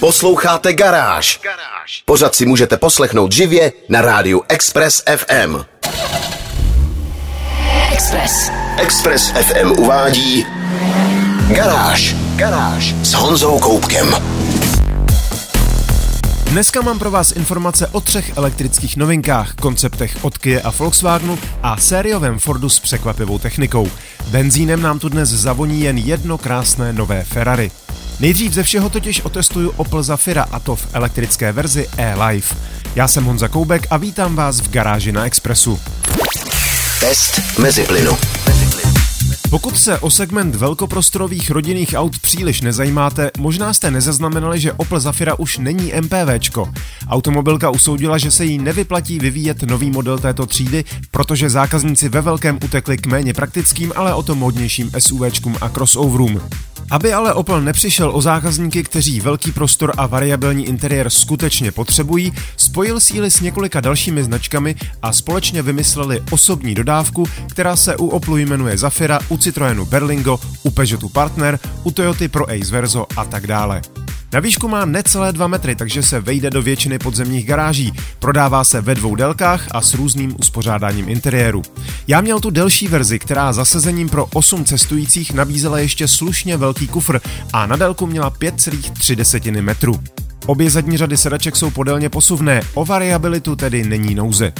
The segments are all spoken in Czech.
Posloucháte Garáž. Pořád si můžete poslechnout živě na rádiu Express FM. Express. Express FM uvádí Garáž. Garáž s Honzou Koupkem. Dneska mám pro vás informace o třech elektrických novinkách, konceptech od Kia a Volkswagenu a sériovém Fordu s překvapivou technikou. Benzínem nám tu dnes zavoní jen jedno krásné nové Ferrari. Nejdřív ze všeho totiž otestuju Opel Zafira a to v elektrické verzi e-Life. Já jsem Honza Koubek a vítám vás v garáži na Expressu. Test mezi plynu. Pokud se o segment velkoprostorových rodinných aut příliš nezajímáte, možná jste nezaznamenali, že Opel Zafira už není MPVčko. Automobilka usoudila, že se jí nevyplatí vyvíjet nový model této třídy, protože zákazníci ve velkém utekli k méně praktickým, ale o to modnějším SUVčkům a crossoverům. Aby ale Opel nepřišel o zákazníky, kteří velký prostor a variabilní interiér skutečně potřebují, spojil síly s několika dalšími značkami a společně vymysleli osobní dodávku, která se u Oplu jmenuje Zafira, u Citroenu Berlingo, u Peugeotu Partner, u Toyoty Pro Ace Verso a tak dále. Na výšku má necelé 2 metry, takže se vejde do většiny podzemních garáží. Prodává se ve dvou délkách a s různým uspořádáním interiéru. Já měl tu delší verzi, která zasezením pro 8 cestujících nabízela ještě slušně velký kufr a na délku měla 5,3 metru. Obě zadní řady sedaček jsou podélně posuvné, o variabilitu tedy není nouze.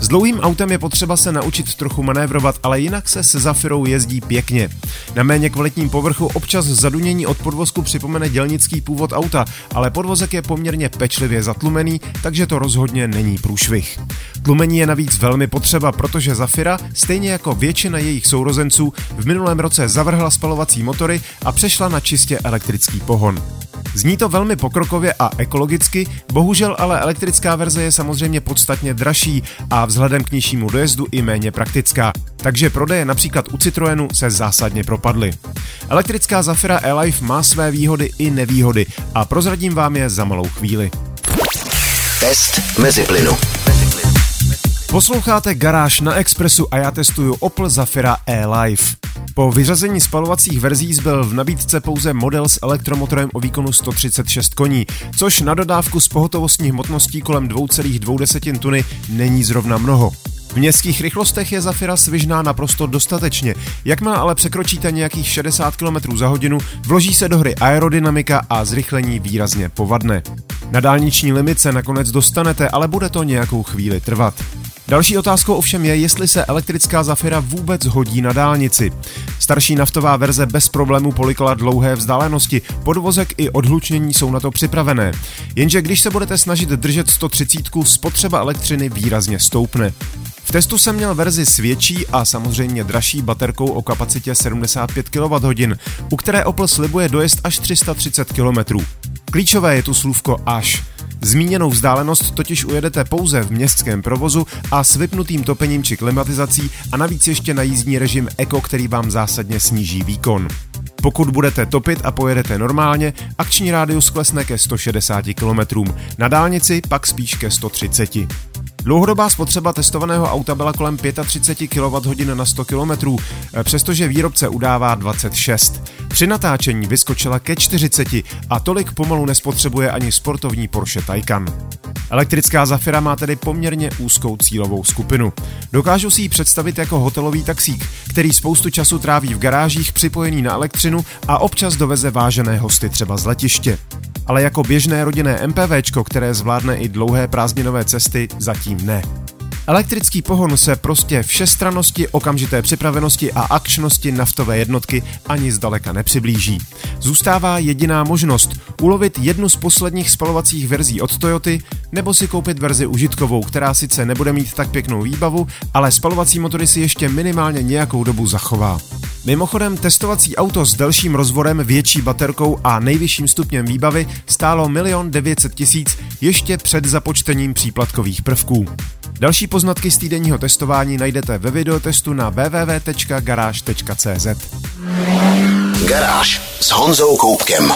S dlouhým autem je potřeba se naučit trochu manévrovat, ale jinak se se Zafirou jezdí pěkně. Na méně kvalitním povrchu občas zadunění od podvozku připomene dělnický původ auta, ale podvozek je poměrně pečlivě zatlumený, takže to rozhodně není průšvih. Tlumení je navíc velmi potřeba, protože Zafira, stejně jako většina jejich sourozenců, v minulém roce zavrhla spalovací motory a přešla na čistě elektrický pohon. Zní to velmi pokrokově a ekologicky, bohužel ale elektrická verze je samozřejmě podstatně dražší a vzhledem k nižšímu dojezdu i méně praktická, takže prodeje například u Citroenu se zásadně propadly. Elektrická Zafira e-Life má své výhody i nevýhody a prozradím vám je za malou chvíli. Test mezi plynu. Posloucháte Garáž na Expressu a já testuju Opel Zafira e-Life. Po vyřazení spalovacích verzí zbyl v nabídce pouze model s elektromotorem o výkonu 136 koní, což na dodávku s pohotovostní hmotností kolem 2,2 tuny není zrovna mnoho. V městských rychlostech je Zafira svižná naprosto dostatečně. Jakmile ale překročíte nějakých 60 km za hodinu, vloží se do hry aerodynamika a zrychlení výrazně povadne. Na dálniční limit se nakonec dostanete, ale bude to nějakou chvíli trvat. Další otázkou ovšem je, jestli se elektrická Zafira vůbec hodí na dálnici. Starší naftová verze bez problémů polikala dlouhé vzdálenosti, podvozek i odhlučnění jsou na to připravené. Jenže když se budete snažit držet 130, spotřeba elektřiny výrazně stoupne. V testu jsem měl verzi s větší a samozřejmě dražší baterkou o kapacitě 75 kWh, u které Opel slibuje dojezd až 330 km. Klíčové je tu slůvko až. Zmíněnou vzdálenost totiž ujedete pouze v městském provozu a s vypnutým topením či klimatizací a navíc ještě na jízdní režim Eco, který vám zásadně sníží výkon. Pokud budete topit a pojedete normálně, akční rádius klesne ke 160 km, na dálnici pak spíš ke 130. Dlouhodobá spotřeba testovaného auta byla kolem 35 kWh na 100 km, přestože výrobce udává 26. Při natáčení vyskočila ke 40 a tolik pomalu nespotřebuje ani sportovní Porsche Taycan. Elektrická Zafira má tedy poměrně úzkou cílovou skupinu. Dokážu si ji představit jako hotelový taxík, který spoustu času tráví v garážích připojený na elektřinu a občas doveze vážené hosty třeba z letiště ale jako běžné rodinné MPVčko, které zvládne i dlouhé prázdninové cesty, zatím ne. Elektrický pohon se prostě všestranosti, okamžité připravenosti a akčnosti naftové jednotky ani zdaleka nepřiblíží. Zůstává jediná možnost ulovit jednu z posledních spalovacích verzí od Toyoty nebo si koupit verzi užitkovou, která sice nebude mít tak pěknou výbavu, ale spalovací motory si ještě minimálně nějakou dobu zachová. Mimochodem, testovací auto s delším rozvorem, větší baterkou a nejvyšším stupněm výbavy stálo 1 900 tisíc ještě před započtením příplatkových prvků. Další poznatky z týdenního testování najdete ve videotestu na www.garage.cz. Garáž s Honzou Koupkem.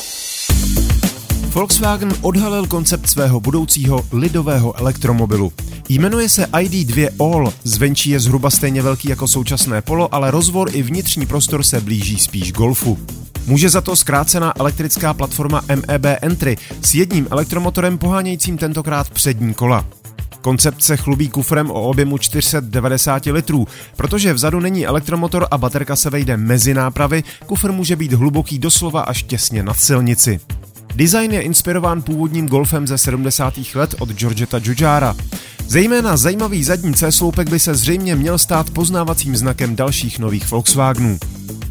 Volkswagen odhalil koncept svého budoucího lidového elektromobilu. Jmenuje se ID2 All, zvenčí je zhruba stejně velký jako současné Polo, ale rozvor i vnitřní prostor se blíží spíš Golfu. Může za to zkrácená elektrická platforma MEB Entry s jedním elektromotorem pohánějícím tentokrát přední kola. Koncept se chlubí kufrem o objemu 490 litrů. Protože vzadu není elektromotor a baterka se vejde mezi nápravy, kufr může být hluboký doslova až těsně nad silnici. Design je inspirován původním golfem ze 70. let od Georgeta Jujara. Zejména zajímavý zadní C-sloupek by se zřejmě měl stát poznávacím znakem dalších nových Volkswagenů.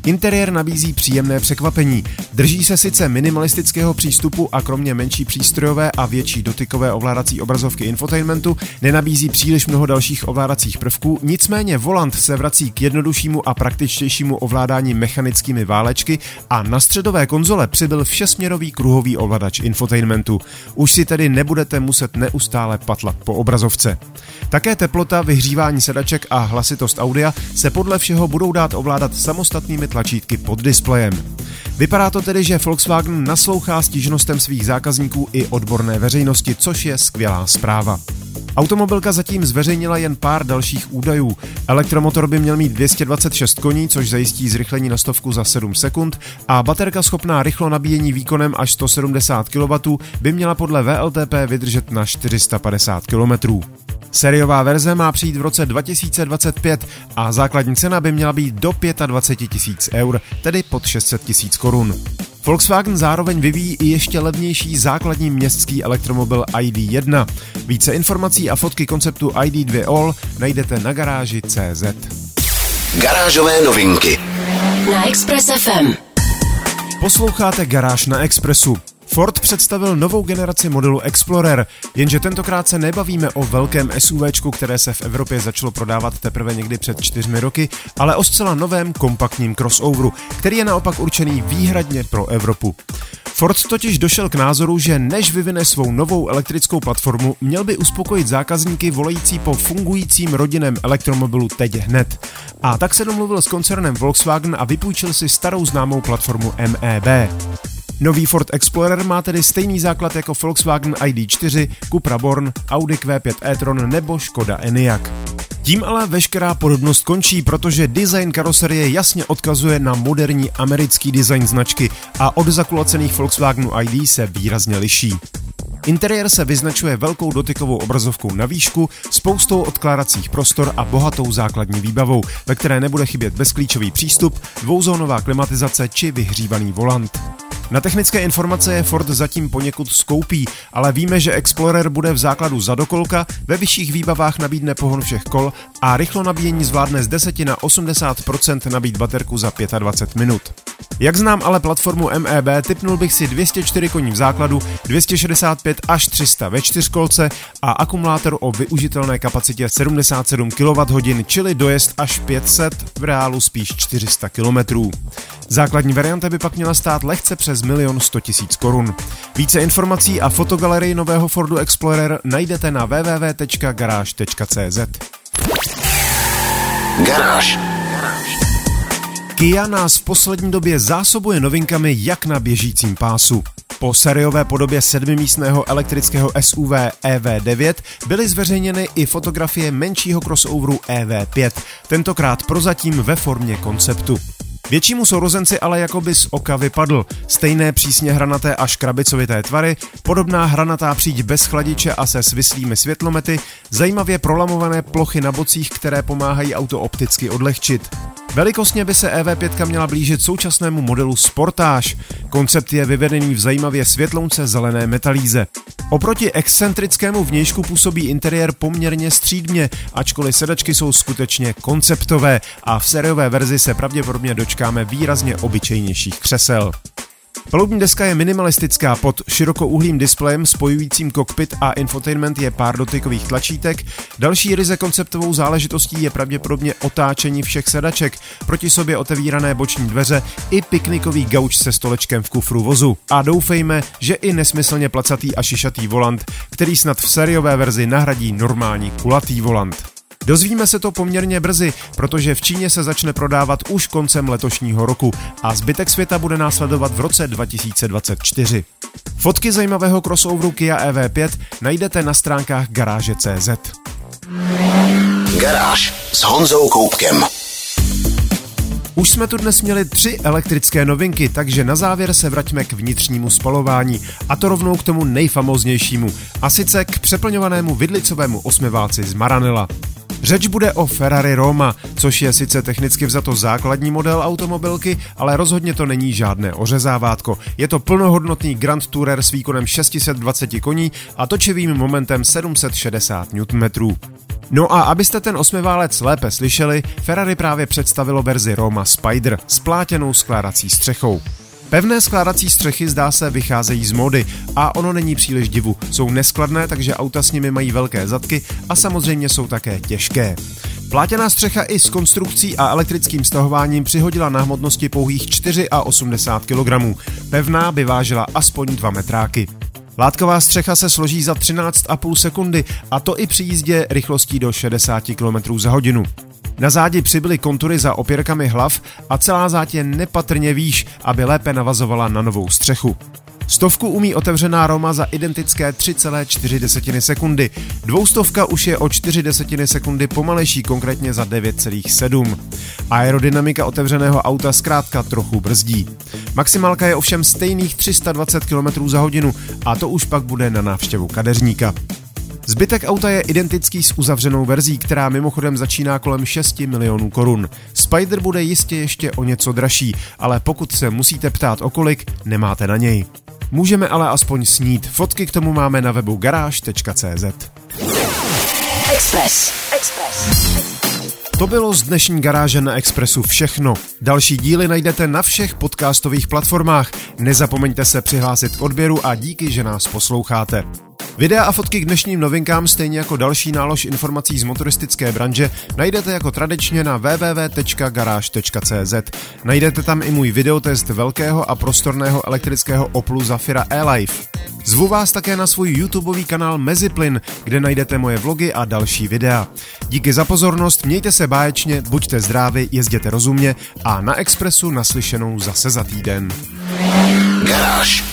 Interiér nabízí příjemné překvapení. Drží se sice minimalistického přístupu a kromě menší přístrojové a větší dotykové ovládací obrazovky infotainmentu nenabízí příliš mnoho dalších ovládacích prvků, nicméně volant se vrací k jednoduššímu a praktičtějšímu ovládání mechanickými válečky a na středové konzole přibyl všesměrový kruhový ovladač infotainmentu. Už si tedy nebudete muset neustále patlat po obrazovce. Také teplota, vyhřívání sedaček a hlasitost audia se podle všeho budou dát ovládat samostatnými tlačítky pod displejem. Vypadá to tedy, že Volkswagen naslouchá stížnostem svých zákazníků i odborné veřejnosti, což je skvělá zpráva. Automobilka zatím zveřejnila jen pár dalších údajů. Elektromotor by měl mít 226 koní, což zajistí zrychlení na stovku za 7 sekund a baterka schopná rychlo nabíjení výkonem až 170 kW by měla podle VLTP vydržet na 450 km. Seriová verze má přijít v roce 2025 a základní cena by měla být do 25 tisíc eur, tedy pod 600 tisíc korun. Volkswagen zároveň vyvíjí i ještě levnější základní městský elektromobil ID1. Více informací a fotky konceptu ID2 All najdete na garáži CZ. Garážové novinky na Express FM. Posloucháte Garáž na Expressu. Ford představil novou generaci modelu Explorer, jenže tentokrát se nebavíme o velkém SUV, které se v Evropě začalo prodávat teprve někdy před čtyřmi roky, ale o zcela novém kompaktním crossoveru, který je naopak určený výhradně pro Evropu. Ford totiž došel k názoru, že než vyvine svou novou elektrickou platformu, měl by uspokojit zákazníky volající po fungujícím rodinném elektromobilu teď hned. A tak se domluvil s koncernem Volkswagen a vypůjčil si starou známou platformu MEB. Nový Ford Explorer má tedy stejný základ jako Volkswagen ID4, Cupra Born, Audi Q5 e-tron nebo Škoda Enyaq. Tím ale veškerá podobnost končí, protože design karoserie jasně odkazuje na moderní americký design značky a od zakulacených Volkswagenu ID se výrazně liší. Interiér se vyznačuje velkou dotykovou obrazovkou na výšku, spoustou odkládacích prostor a bohatou základní výbavou, ve které nebude chybět bezklíčový přístup, dvouzónová klimatizace či vyhřívaný volant. Na technické informace je Ford zatím poněkud skoupý, ale víme, že Explorer bude v základu za dokolka, ve vyšších výbavách nabídne pohon všech kol a rychlo nabíjení zvládne z 10 na 80% nabít baterku za 25 minut. Jak znám ale platformu MEB, typnul bych si 204 koní v základu, 265 až 300 ve čtyřkolce a akumulátor o využitelné kapacitě 77 kWh, čili dojezd až 500, v reálu spíš 400 km. Základní varianta by pak měla stát lehce přes milion 100 tisíc korun. Více informací a fotogalerii nového Fordu Explorer najdete na www.garage.cz. Garáž. Kia nás v poslední době zásobuje novinkami jak na běžícím pásu. Po seriové podobě sedmimístného elektrického SUV EV9 byly zveřejněny i fotografie menšího crossoveru EV5, tentokrát prozatím ve formě konceptu. Většímu sourozenci ale jakoby z oka vypadl. Stejné přísně hranaté až krabicovité tvary, podobná hranatá příď bez chladiče a se svislými světlomety, zajímavě prolamované plochy na bocích, které pomáhají auto opticky odlehčit. Velikostně by se EV5 měla blížit současnému modelu Sportage. Koncept je vyvedený v zajímavě světlounce zelené metalíze. Oproti excentrickému vnějšku působí interiér poměrně střídmě, ačkoliv sedačky jsou skutečně konceptové a v sériové verzi se pravděpodobně dočkáme výrazně obyčejnějších křesel. Palubní deska je minimalistická, pod širokouhlým displejem spojujícím kokpit a infotainment je pár dotykových tlačítek. Další ryze konceptovou záležitostí je pravděpodobně otáčení všech sedaček, proti sobě otevírané boční dveře i piknikový gauč se stolečkem v kufru vozu. A doufejme, že i nesmyslně placatý a šišatý volant, který snad v sériové verzi nahradí normální kulatý volant. Dozvíme se to poměrně brzy, protože v Číně se začne prodávat už koncem letošního roku a zbytek světa bude následovat v roce 2024. Fotky zajímavého crossoveru Kia EV5 najdete na stránkách garáže.cz. Garáž s Honzou Koupkem. Už jsme tu dnes měli tři elektrické novinky, takže na závěr se vraťme k vnitřnímu spalování a to rovnou k tomu nejfamoznějšímu, a sice k přeplňovanému vidlicovému osmiválci z Maranela. Řeč bude o Ferrari Roma, což je sice technicky vzato základní model automobilky, ale rozhodně to není žádné ořezávátko. Je to plnohodnotný Grand Tourer s výkonem 620 koní a točivým momentem 760 Nm. No a abyste ten osmiválec lépe slyšeli, Ferrari právě představilo verzi Roma Spider s plátěnou skládací střechou. Pevné skládací střechy zdá se vycházejí z mody a ono není příliš divu. Jsou neskladné, takže auta s nimi mají velké zadky a samozřejmě jsou také těžké. Plátěná střecha i s konstrukcí a elektrickým stahováním přihodila na hmotnosti pouhých 4,80 kg. Pevná by vážila aspoň 2 metráky. Látková střecha se složí za 13,5 sekundy a to i při jízdě rychlostí do 60 km za hodinu. Na zádi přibyly kontury za opěrkami hlav a celá záď je nepatrně výš, aby lépe navazovala na novou střechu. Stovku umí otevřená Roma za identické 3,4 sekundy. Dvoustovka už je o 4 desetiny sekundy pomalejší, konkrétně za 9,7. Aerodynamika otevřeného auta zkrátka trochu brzdí. Maximálka je ovšem stejných 320 km za hodinu a to už pak bude na návštěvu kadeřníka. Zbytek auta je identický s uzavřenou verzí, která mimochodem začíná kolem 6 milionů korun. Spider bude jistě ještě o něco dražší, ale pokud se musíte ptát o kolik, nemáte na něj. Můžeme ale aspoň snít. Fotky k tomu máme na webu garáž.cz. Express. Express. To bylo z dnešní garáže na Expressu všechno. Další díly najdete na všech podcastových platformách. Nezapomeňte se přihlásit k odběru a díky, že nás posloucháte. Videa a fotky k dnešním novinkám, stejně jako další nálož informací z motoristické branže, najdete jako tradičně na www.garage.cz. Najdete tam i můj videotest velkého a prostorného elektrického Oplu Zafira E-Life. Zvu vás také na svůj YouTubeový kanál Meziplyn, kde najdete moje vlogy a další videa. Díky za pozornost, mějte se báječně, buďte zdraví, jezděte rozumně a na Expressu naslyšenou zase za týden. Garáž.